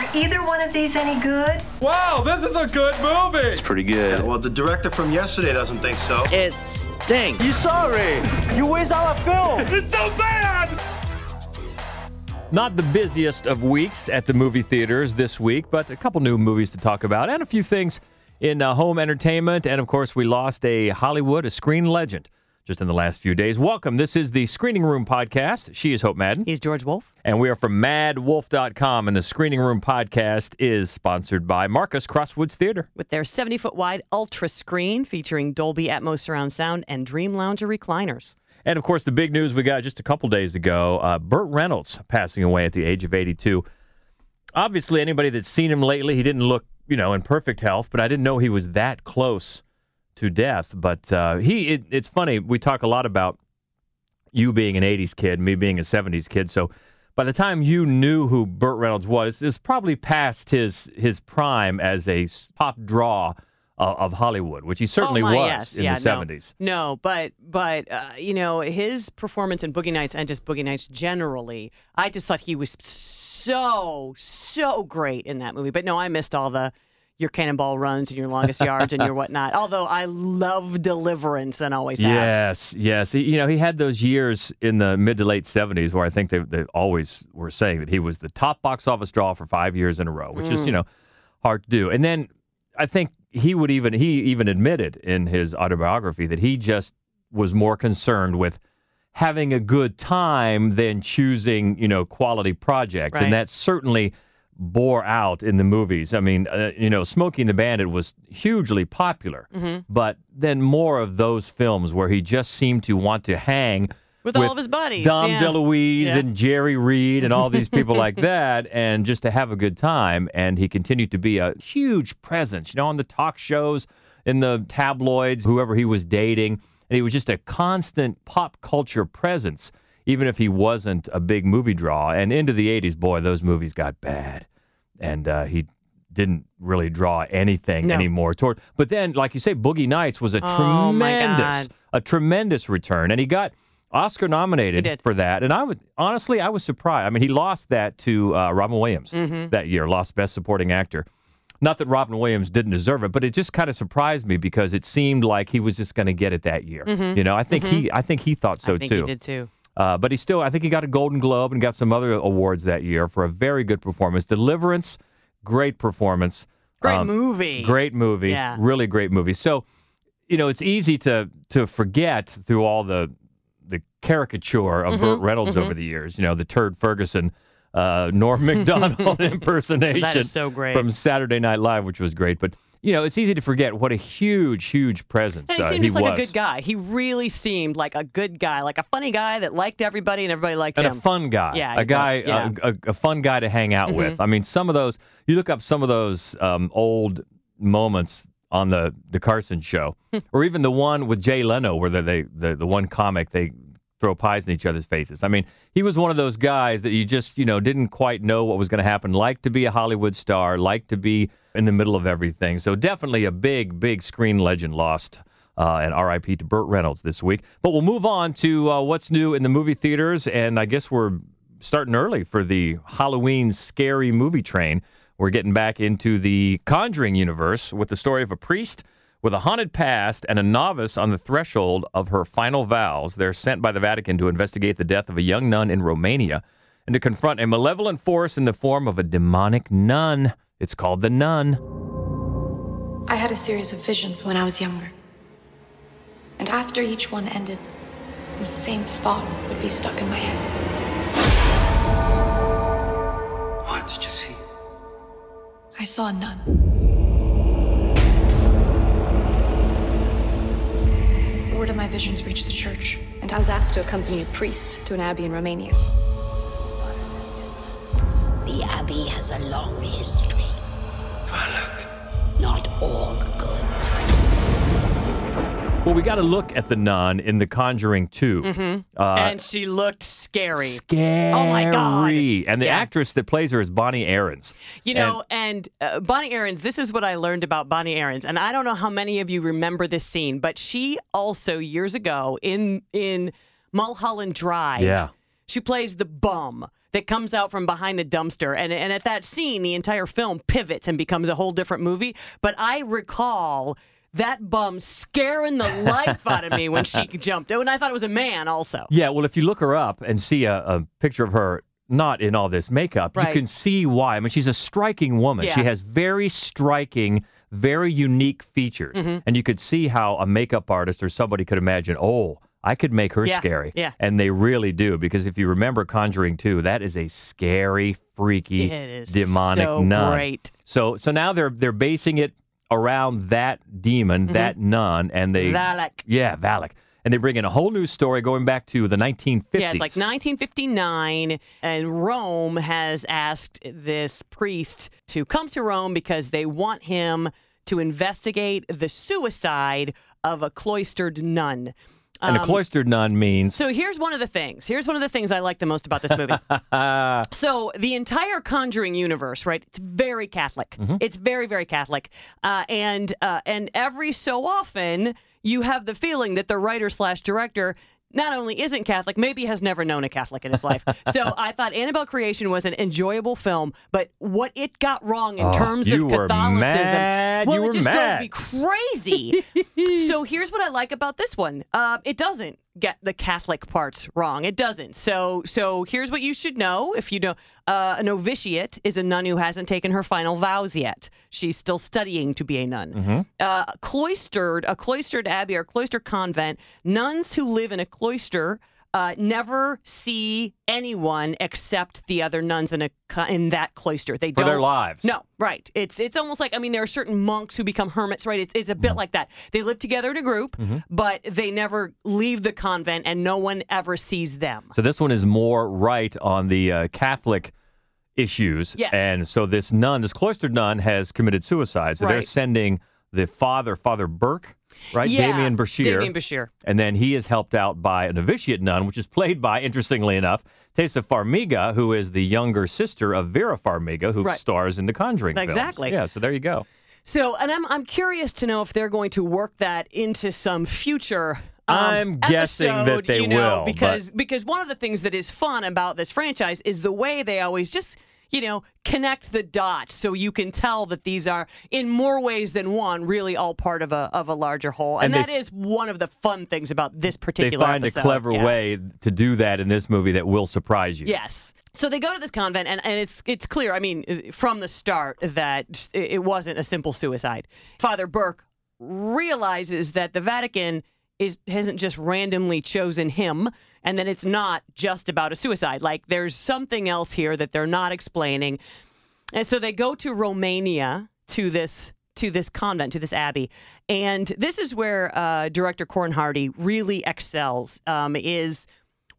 Are either one of these any good? Wow, this is a good movie. It's pretty good. Well, the director from yesterday doesn't think so. It stinks. You sorry? You waste all our film. It's so bad. Not the busiest of weeks at the movie theaters this week, but a couple new movies to talk about and a few things in uh, home entertainment. And of course, we lost a Hollywood, a screen legend just in the last few days. Welcome. This is the Screening Room Podcast. She is Hope Madden. He's George Wolf. And we are from maddwolf.com. And the Screening Room Podcast is sponsored by Marcus Crosswoods Theater. With their 70 foot wide ultra screen featuring Dolby Atmos surround sound and Dream Lounger recliners. And of course, the big news we got just a couple days ago uh, Burt Reynolds passing away at the age of 82. Obviously, anybody that's seen him lately, he didn't look, you know, in perfect health, but I didn't know he was that close to death. But uh, he, it, it's funny, we talk a lot about you being an 80s kid, me being a 70s kid. So by the time you knew who Burt Reynolds was, it's probably past his, his prime as a pop draw of Hollywood, which he certainly oh my, was yes. in yeah, the no. 70s. No, but but uh, you know his performance in Boogie Nights and just Boogie Nights generally, I just thought he was so so great in that movie. But no, I missed all the your cannonball runs and your longest yards and your whatnot. Although I love Deliverance and always have. Yes, yes. He, you know, he had those years in the mid to late 70s where I think they, they always were saying that he was the top box office draw for five years in a row, which Mm. is, you know, hard to do. And then I think he would even, he even admitted in his autobiography that he just was more concerned with having a good time than choosing, you know, quality projects. Right. And that certainly bore out in the movies. I mean, uh, you know, Smokey and the Bandit was hugely popular, Mm-hmm. but then more of those films where he just seemed to want to hang With all of his buddies, Dom yeah. DeLuise Yeah. and Jerry Reed and all these people like that, and just to have a good time. And he continued to be a huge presence, you know, on the talk shows, in the tabloids, whoever he was dating. And he was just a constant pop culture presence, even if he wasn't a big movie draw. And into the 80s, boy, those movies got bad. And uh, he didn't really draw anything No. anymore toward. But then, like you say, Boogie Nights was a Oh, tremendous, a tremendous return, and he got Oscar nominated for that. And I was honestly, I was surprised. I mean, he lost that to uh, Robin Williams Mm-hmm. that year, lost Best Supporting Actor. Not that Robin Williams didn't deserve it, but it just kind of surprised me because it seemed like he was just going to get it that year. You know, I think he, I think he thought so Mm-hmm. I think too. he did too. Uh, but he still, I think he got a Golden Globe and got some other awards that year for a very good performance. Deliverance, great performance. Great Um, movie. Great movie. Yeah. Really great movie. So, you know, it's easy to to forget through all the the caricature of Mm-hmm, Burt Reynolds over the years. You know, the Turd Ferguson, uh, Norm Macdonald impersonation That is so great. from Saturday Night Live, which was great. But you know, it's easy to forget what a huge, huge presence And he uh, seemed just like was. a good guy. He really seemed like a good guy, like a funny guy that liked everybody and everybody liked and him. a fun guy. Yeah, a guy, yeah. Mm-hmm. a, a, a fun guy to hang out with. I mean, some of those. You look up some of those um, old moments on the the Carson show, or even the one with Jay Leno, where they, they the the one comic they throw pies in each other's faces. I mean, he was one of those guys that you just you know didn't quite know what was going to happen. Like to be a Hollywood star, like to be in the middle of everything. So definitely a big, big screen legend lost. Uh, and RIP to Burt Reynolds this week. But we'll move on to uh, what's new in the movie theaters. And I guess we're starting early for the Halloween scary movie train. We're getting back into the Conjuring universe with the story of a priest with a haunted past and a novice on the threshold of her final vows. They're sent by the Vatican to investigate the death of a young nun in Romania and to confront a malevolent force in the form of a demonic nun. It's called the Nun. I had a series of visions when I was younger. And after each one ended, the same thought would be stuck in my head. What did you see? I saw a nun. Visions reached the church, and I was asked to accompany a priest to an abbey in Romania. The Abbey has a long history. Well, we got to look at the nun in The Conjuring 2. Uh, and she looked scary. Scary. Oh, my God. And the Yeah. actress that plays her is Bonnie Aarons. You know, and, uh, Bonnie Aarons, this is what I learned about Bonnie Aarons, and I don't know how many of you remember this scene, but she also years ago in in Mulholland Drive, Yeah. she plays the bum that comes out from behind the dumpster. And, and at that scene, the entire film pivots and becomes a whole different movie. But I recall that bum scaring the life out of me when she jumped. And I thought it was a man also. Yeah, well, if you look her up and see a, a picture of her not in all this makeup, Right. you can see why. I mean, she's a striking woman. She has very striking, very unique features. Mm-hmm. And you could see how a makeup artist or somebody could imagine, oh, I could make her Yeah, scary. yeah. And they really do, because if you remember Conjuring 2, that is a scary, freaky, It is demonic so nun. great. So so now they're they're basing it around that demon, mm-hmm. that nun, and they Valak. yeah, Valak. And they bring in a whole new story going back to the 1950s. Yeah, it's like 1959, and Rome has asked this priest to come to Rome because they want him to investigate the suicide of a cloistered nun. And a cloistered nun means So here's one of the things. Here's one of the things I like the most about this movie. so the entire Conjuring universe, right? It's very Catholic. It's very, very Catholic, uh, and uh, and every so often you have the feeling that the writer slash director. Not only isn't Catholic, maybe has never known a Catholic in his life. so I thought Annabelle Creation was an enjoyable film, but what it got wrong in Oh, terms of Catholicism, mad. well, You it were just mad. drove me crazy. so here's what I like about this one. Uh, it doesn't get the Catholic parts wrong. It doesn't. So so here's what you should know. If you know, uh, a novitiate is a nun who hasn't taken her final vows yet. She's still studying to be a nun. Uh, cloistered, a cloistered abbey or cloistered convent. Nuns who live in a cloister. Uh, never see anyone except the other nuns in a in that cloister. They for don't their lives. no, right. It's it's almost like I mean there are certain monks who become hermits, right? It's it's a Mm-hmm. bit like that. They live together in a group, but they never leave the convent, and no one ever sees them. So this one is more right on the uh, Catholic issues. Yes. And so this nun, this cloistered nun, has committed suicide. So they're sending the father, Father Burke, right? Yeah, Demián Bichir. Demián Bichir. And then he is helped out by a novitiate nun, which is played by, interestingly enough, Taissa Farmiga, who is the younger sister of Vera Farmiga, who Right. stars in the Conjuring films. Exactly. Yeah, so there you go. So, and I'm I'm curious to know if they're going to work that into some future. Um, I'm guessing that they you know, will, because because one of the things that is fun about this franchise is the way they always just you know connect the dots so you can tell that these are in more ways than one really all part of a of a larger whole and, And they- that is one of the fun things about this particular. They find episode. a clever Yeah. way to do that in this movie that will surprise you. Yes. So they go to this convent, and, and it's it's clear. I mean, uh, from the start that it it wasn't a simple suicide. Father Burke realizes that the Vatican is hasn't just randomly chosen him, and that it's not just about a suicide. Like there's something else here that they're not explaining. And so they go to Romania to this to this convent, to this abbey, and this is where uh, director Corin Hardy really excels. Um, is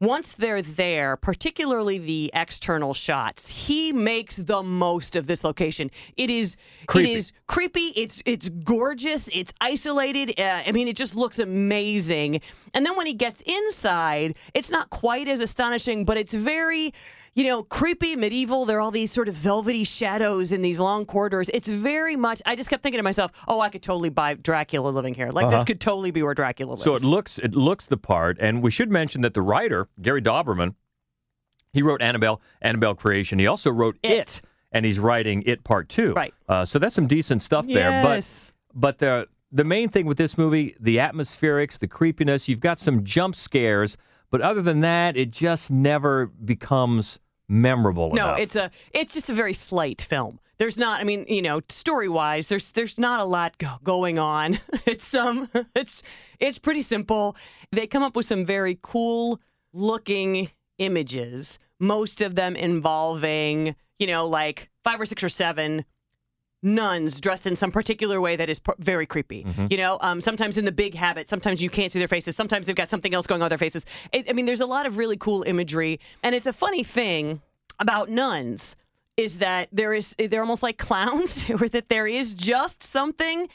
once they're there, particularly the external shots, he makes the most of this location. It is Creepy. it is creepy. It's it's gorgeous. It's isolated. Uh, I mean, it just looks amazing. And then when he gets inside, it's not quite as astonishing, but it's very you know, creepy, medieval. There are all these sort of velvety shadows in these long corridors. It's very much. I just kept thinking to myself, "Oh, I could totally buy Dracula living here. Like this could totally be where Dracula lives." Uh-huh. So it looks it looks the part, and we should mention that the writer Gary Dauberman, he wrote Annabelle, Annabelle Creation. He also wrote It. It, and he's writing It Part Two. Right. Uh, so that's some decent stuff there. But but the the main thing with this movie, the atmospherics, the creepiness. You've got some jump scares, but other than that, it just never becomes memorable No, enough. it's a it's just a very slight film. There's not. I mean, you know, story wise, there's there's not a lot go- going on. It's um, it's it's pretty simple. They come up with some very cool looking images. Most of them involving, you know, like five or six or seven nuns dressed in some particular way that is pr- very creepy. You know, um, sometimes in the big habit, sometimes you can't see their faces, sometimes they've got something else going on with their faces. It, I mean, there's a lot of really cool imagery, and it's a funny thing about nuns is that there is they're almost like clowns, or that there is just something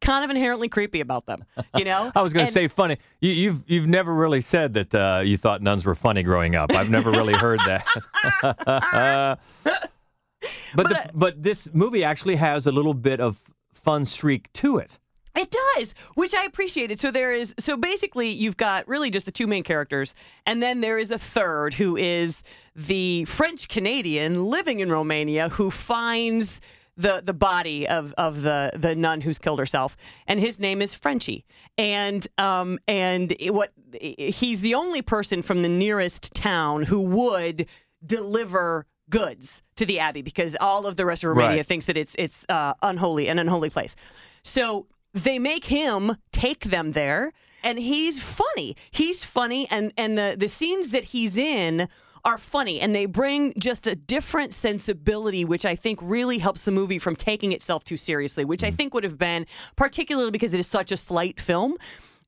kind of inherently creepy about them. You know, I was going to say funny. You, you've you've never really said that uh, you thought nuns were funny growing up. I've never really heard that. but the, but this movie actually has a little bit of fun streak to it. It does, which I appreciated. So there is so basically you've got really just the two main characters, and then there is a third who is the French Canadian living in Romania who finds the the body of of the the nun who's killed herself, and his name is Frenchie, and um and what he's the only person from the nearest town who would deliver goods to the abbey because all of the rest of Romania Right. thinks that it's it's uh, unholy, an unholy place. So they make him take them there, and he's funny. He's funny, and and the the scenes that he's in are funny, and they bring just a different sensibility, which I think really helps the movie from taking itself too seriously. Which I think would have been particularly because it is such a slight film.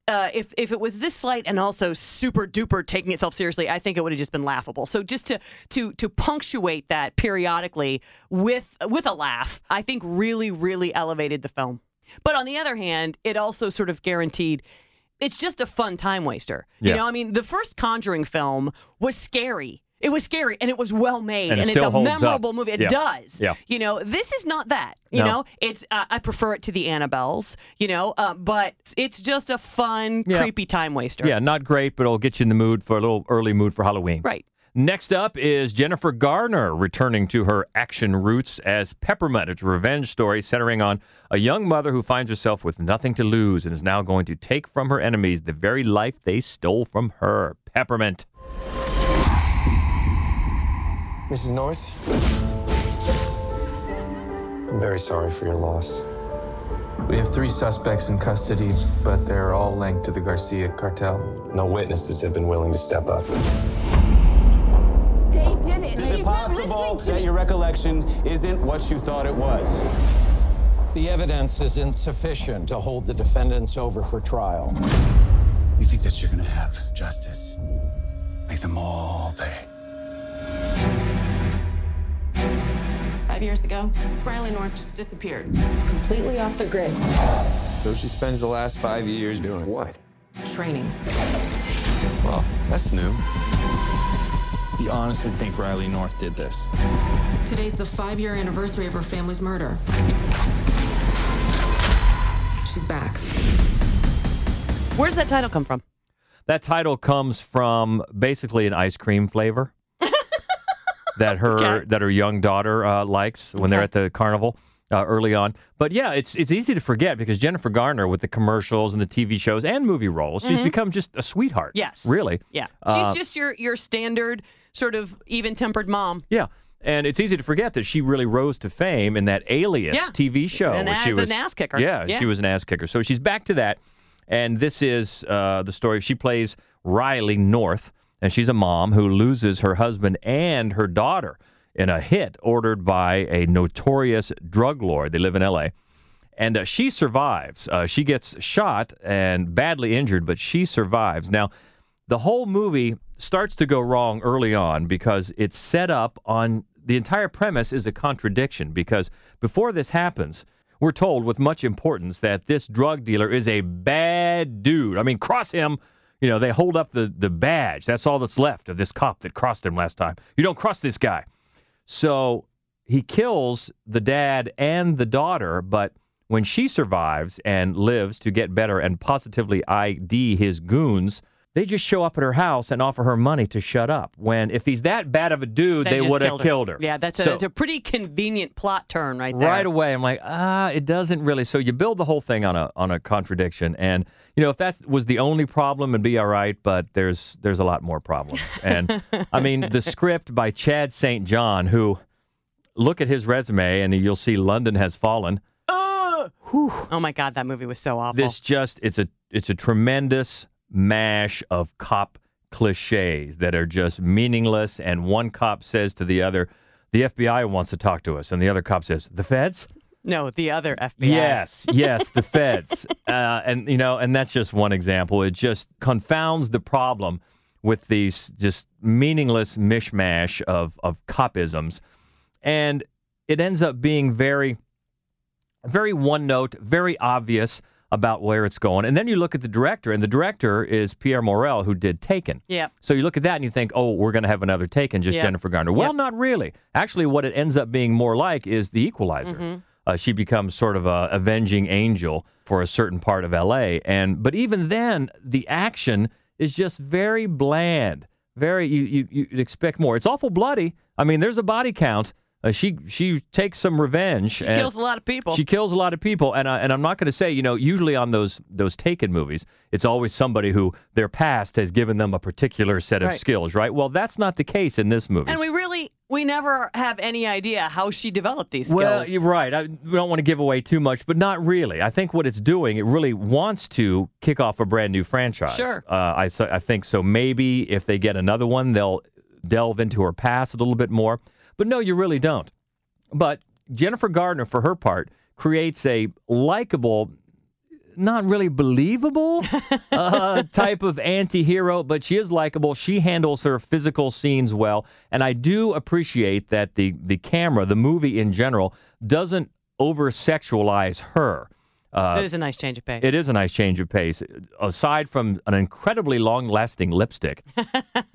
Uh, if if it was this slight and also super duper taking itself seriously, I think it would have just been laughable. So just to to to punctuate that periodically with with a laugh, I think really really elevated the film. But on the other hand, it also sort of guaranteed it's just a fun time waster. You know, I mean, the first Conjuring film was scary. It was scary and it was well made And and, it's a holds up. memorable movie. It Yeah. does. Yeah. You know, this is not that. You No. know, it's uh, I prefer it to the Annabelles. You know, uh, but it's just a fun, Yeah. creepy time waster. Yeah, not great, but it'll get you in the mood for a little early mood for Halloween. Right. Next up is Jennifer Garner returning to her action roots as Peppermint. It's a revenge story centering on a young mother who finds herself with nothing to lose and is now going to take from her enemies the very life they stole from her. Peppermint. Mrs. North? I'm very sorry for your loss. We have three suspects in custody, but they're all linked to the Garcia cartel. No witnesses have been willing to step up. They did it. Is it possible that your recollection isn't what you thought it was? The evidence is insufficient to hold the defendants over for trial. You think that you're gonna have justice? Make them all pay. Years ago, Riley North just disappeared, completely off the grid. So she spends the last five years doing what? Training. Well, that's new. You honestly think Riley North did this? Today's the five year anniversary of her family's murder. She's back. Where does that title come from? That title comes from basically an ice cream flavor that her Okay. that her young daughter uh, likes when they're at the carnival uh, early on. But yeah, it's it's easy to forget because Jennifer Garner with the commercials and the TV shows and movie roles, she's become just a sweetheart. Mm-hmm. Yes. really. Yeah. Uh, She's just your your standard sort of even tempered mom. Yeah. And it's easy to forget that she really rose to fame in that Alias Yeah. TV show. And where she as was, an ass kicker. Yeah, Yeah. she was an ass kicker. So she's back to that. And this is uh, the story. She plays Riley North, and she's a mom who loses her husband and her daughter in a hit ordered by a notorious drug lord. They live in L.A. And uh, she survives. Uh, she gets shot and badly injured, but she survives. Now, the whole movie starts to go wrong early on because it's set up on the entire premise is a contradiction because before this happens, we're told with much importance that this drug dealer is a bad dude. I mean, cross him. You know, they hold up the, the badge. That's all that's left of this cop that crossed him last time. You don't cross this guy. So he kills the dad and the daughter, but when she survives and lives to get better and positively ID his goons, they just show up at her house and offer her money to shut up. When if he's that bad of a dude, they just would have killed her. Yeah, that's a, So- it's a pretty convenient plot turn right there. Right away, I'm like, ah, it doesn't really. So you build the whole thing on a on a contradiction, and you know if that was the only problem, it'd be all right. But there's there's a lot more problems, and I mean the script by Chad St. John, who look at his resume, and you'll see London has fallen. Oh my God, that movie was so awful. This just it's a it's a tremendous mash of cop cliches that are just meaningless, and one cop says to the other. The FBI wants to talk to us, and the other cop says, "The feds." no, the other FBI. Yes, yes, the feds, uh, and you know, and that's just one example. It just confounds the problem with these just meaningless mishmash of of copisms, and it ends up being very, very one note, very obvious about where it's going. And then you look at the director, and the director is Pierre Morel, who did Taken. Yeah. So you look at that and you think, oh, we're going to have another Taken, just Yep. Jennifer Garner. Well, Yep. not really. Actually, what it ends up being more like is The Equalizer. Mm-hmm. Uh, she becomes sort of a avenging angel for a certain part of LA. And but even then, the action is just very bland. Very you you you'd expect more. It's awful bloody. I mean, there's a body count. Uh, she she takes some revenge. She kills a lot of people. She kills a lot of people, and I, and I'm not going to say you know usually on those those Taken movies, it's always somebody who their past has given them a particular set of Right. skills, right? Well, that's not the case in this movie. and we really, we never have any idea how she developed these skills. Well, you're right. I we don't want to give away too much, but not really. I think what it's doing, it really wants to kick off a brand new franchise. Sure. Uh, I I think so. Maybe if they get another one, they'll delve into her past a little bit more. But no, you really don't. But Jennifer Garner, for her part, creates a likable, not really believable uh, type of anti-hero, but she is likable. She handles her physical scenes well, and I do appreciate that the the camera, the movie in general, doesn't over sexualize her. Uh, that is a nice change of pace. it is a nice change of pace. Aside from an incredibly long-lasting lipstick,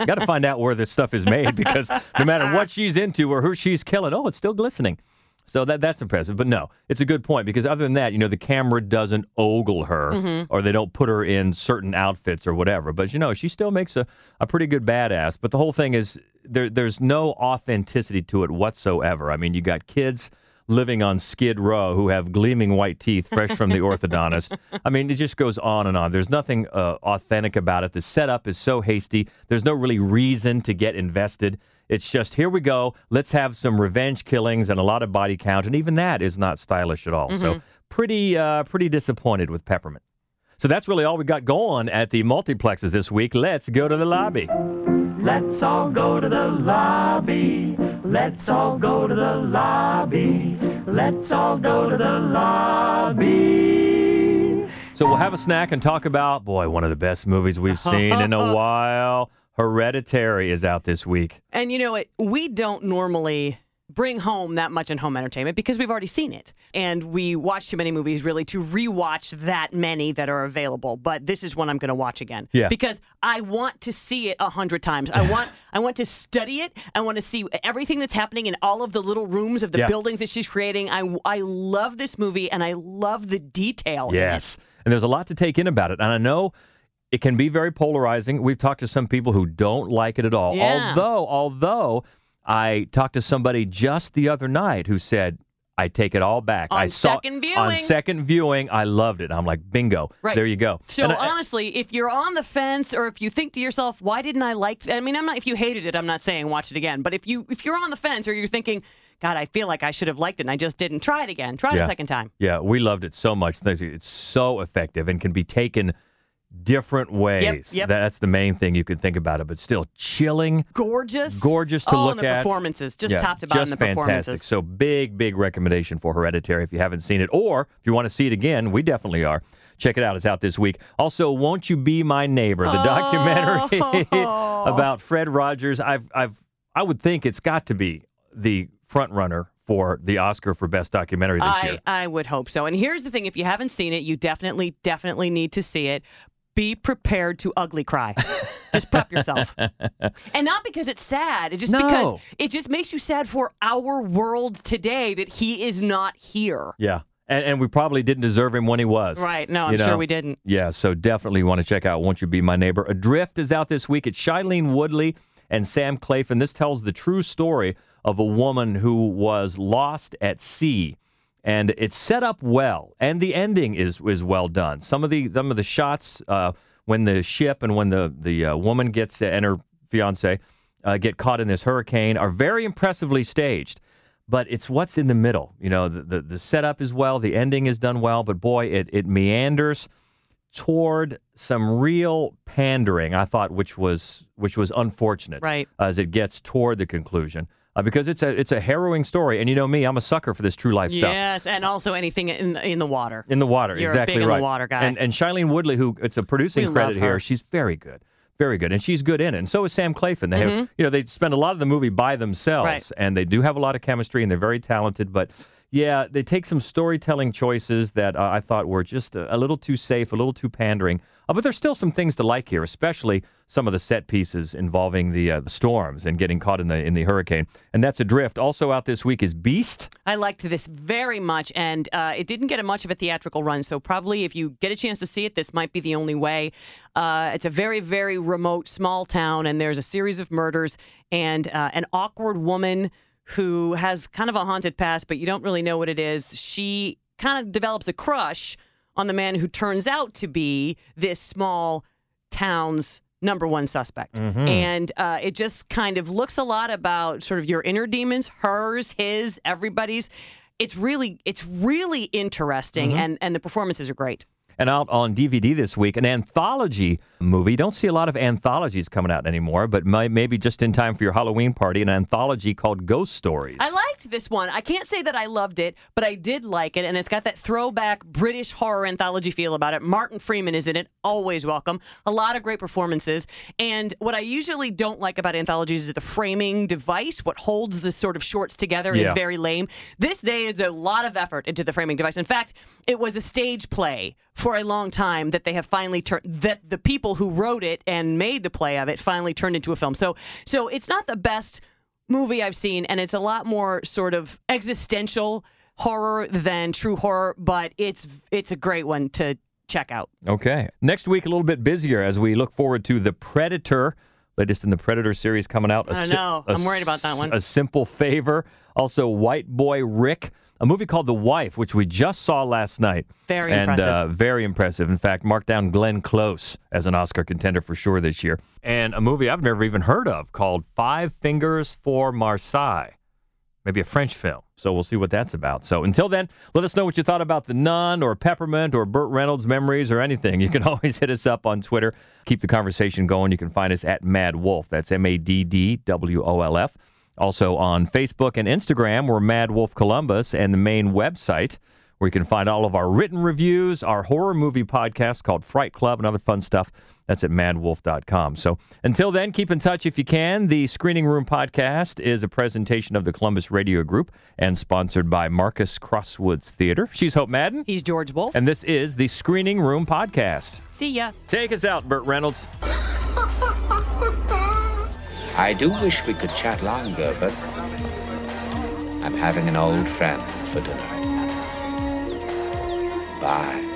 got to find out where this stuff is made because no matter what she's into or who she's killing, oh, it's still glistening. So that that's impressive. But no, it's a good point because other than that, you know, the camera doesn't ogle her Mhm. or they don't put her in certain outfits or whatever. But you know, she still makes a, a pretty good badass. But the whole thing is there there's no authenticity to it whatsoever. I mean, you got kids living on Skid Row who have gleaming white teeth fresh from the orthodontist. I mean, it just goes on and on. There's nothing uh, authentic about it. The setup is so hasty. There's no really reason to get invested. It's just here we go. Let's have some revenge killings and a lot of body count, and even that is not stylish at all. So Mhm. pretty, uh, pretty disappointed with Peppermint. So that's really all we got going at the multiplexes this week. Let's go to the lobby. Let's all go to the lobby. Let's all go to the lobby. Let's all go to the lobby. So we'll have a snack and talk about, boy, one of the best movies we've seen in a while. Hereditary is out this week. And you know what? We don't normally bring home that much in home entertainment because we've already seen it. And we watch too many movies really to rewatch that many that are available. But this is one I'm going to watch again. Yeah. Because I want to see it a hundred times. I want I want to study it. I want to see everything that's happening in all of the little rooms of the Yeah. buildings that she's creating. I, I love this movie and I love the detail in it. Yes. And there's a lot to take in about it. And I know it can be very polarizing. We've talked to some people who don't like it at all. Yeah. Although, although I talked to somebody just the other night who said, I take it all back. On I saw second on viewing. second viewing, I loved it. I'm like, bingo. Right. There you go. So I- honestly, if you're on the fence, or if you think to yourself, "Why didn't I like?" I mean, I'm not. If you hated it, I'm not saying watch it again. But if you if you're on the fence, or you're thinking, "God, I feel like I should have liked it, and I just didn't," try it again. Try it Yeah. a second time. Yeah, we loved it so much. It's so effective and can be taken different ways. yep. That's the main thing you can think about it, but still chilling, Gorgeous, gorgeous to oh, look and the at. performances, just Yeah, top to bottom, just the fantastic. performances. So big, big recommendation for Hereditary if you haven't seen it, or if you want to see it again, we definitely are. Check it out. It's out this week. Also, Won't You Be My Neighbor, the documentary Oh. about Fred Rogers. I've, I've, I would think it's got to be the front runner for the Oscar for Best Documentary this year. I I would hope so. And here's the thing: if you haven't seen it, you definitely definitely need to see it. Be prepared to ugly cry. just prep yourself. And not because it's sad. It's just No. because it just makes you sad for our world today that he is not here. Yeah. And, and we probably didn't deserve him when he was. Right. No, I'm You sure we didn't. Yeah, so definitely want to check out Won't You Be My Neighbor. Adrift is out this week. It's Shailene Woodley and Sam Claflin. This tells the true story of a woman who was lost at sea. And it's set up well, and the ending is is well done. Some of the some of the shots uh, when the ship and when the the uh, woman gets and her fiance uh, get caught in this hurricane are very impressively staged but it's what's in the middle. You know, the, the, the setup is well, the ending is done well, but boy, it, it meanders toward some real pandering. I thought, which was which was unfortunate, Right. As it gets toward the conclusion, uh, because it's a it's a harrowing story, and you know me, I'm a sucker for this true life stuff. Yes, and also anything in in the water. In the water, You're a exactly big in the right. water guy. And and Shailene Woodley, who it's a producing We credit here, she's very good, very good, and she's good in it. And so is Sam Claflin. They have, Mhm. you know, they spend a lot of the movie by themselves, Right. and they do have a lot of chemistry, and they're very talented. But yeah, they take some storytelling choices that uh, I thought were just a, a little too safe, a little too pandering. Uh, but there's still some things to like here, especially some of the set pieces involving the, uh, the storms and getting caught in the in the hurricane. And that's adrift. Also out this week is Beast. I liked this very much, and uh, it didn't get a much of a theatrical run. So probably, if you get a chance to see it, this might be the only way. Uh, it's a very, very remote, small town, and there's a series of murders and uh, an awkward woman who has kind of a haunted past, but you don't really know what it is. She kind of develops a crush on the man who turns out to be this small town's number one suspect. Mhm. And uh, it just kind of looks a lot about sort of your inner demons, hers, his, everybody's. It's really, it's really interesting, Mhm. and and the performances are great. And out on DVD this week, an anthology movie. Don't see a lot of anthologies coming out anymore, but may, maybe just in time for your Halloween party, an anthology called Ghost Stories. I liked this one. I can't say that I loved it, but I did like it, and it's got that throwback British horror anthology feel about it. Martin Freeman is in it, always welcome. A lot of great performances. And what I usually don't like about anthologies is the framing device. What holds the sort of shorts together is very lame. This day is a lot of effort into the framing device. In fact, it was a stage play for a long time that they have finally turned that the people who wrote it and made the play of it finally turned into a film. So so it's not the best movie I've seen, and it's a lot more sort of existential horror than true horror, but it's it's a great one to check out. Okay. Next week, a little bit busier as we look forward to The Predator, latest in the Predator series coming out. A I know. I'm worried about that one. A Simple Favor. Also, White Boy Rick, a movie called The Wife, which we just saw last night. Very and, impressive. Uh, very impressive. In fact, mark down Glenn Close as an Oscar contender for sure this year. And a movie I've never even heard of called Five Fingers for Marseille maybe a French film. So we'll see what that's about. So until then, let us know what you thought about The Nun or Peppermint or Burt Reynolds memories or anything. You can always hit us up on Twitter. Keep the conversation going. You can find us at MaddWolf. That's M A D D W O L F. Also on Facebook and Instagram, we're MaddWolf Columbus, and the main website where you can find all of our written reviews, our horror movie podcast called Fright Club, and other fun stuff. That's at maddwolf.com. So until then, keep in touch if you can. The Screening Room podcast is a presentation of the Columbus Radio Group and sponsored by Marcus Crosswoods Theater. She's Hope Madden. He's George Wolf. And this is the Screening Room podcast. See ya. Take us out, Burt Reynolds. I do wish we could chat longer, but I'm having an old friend for dinner. Bye.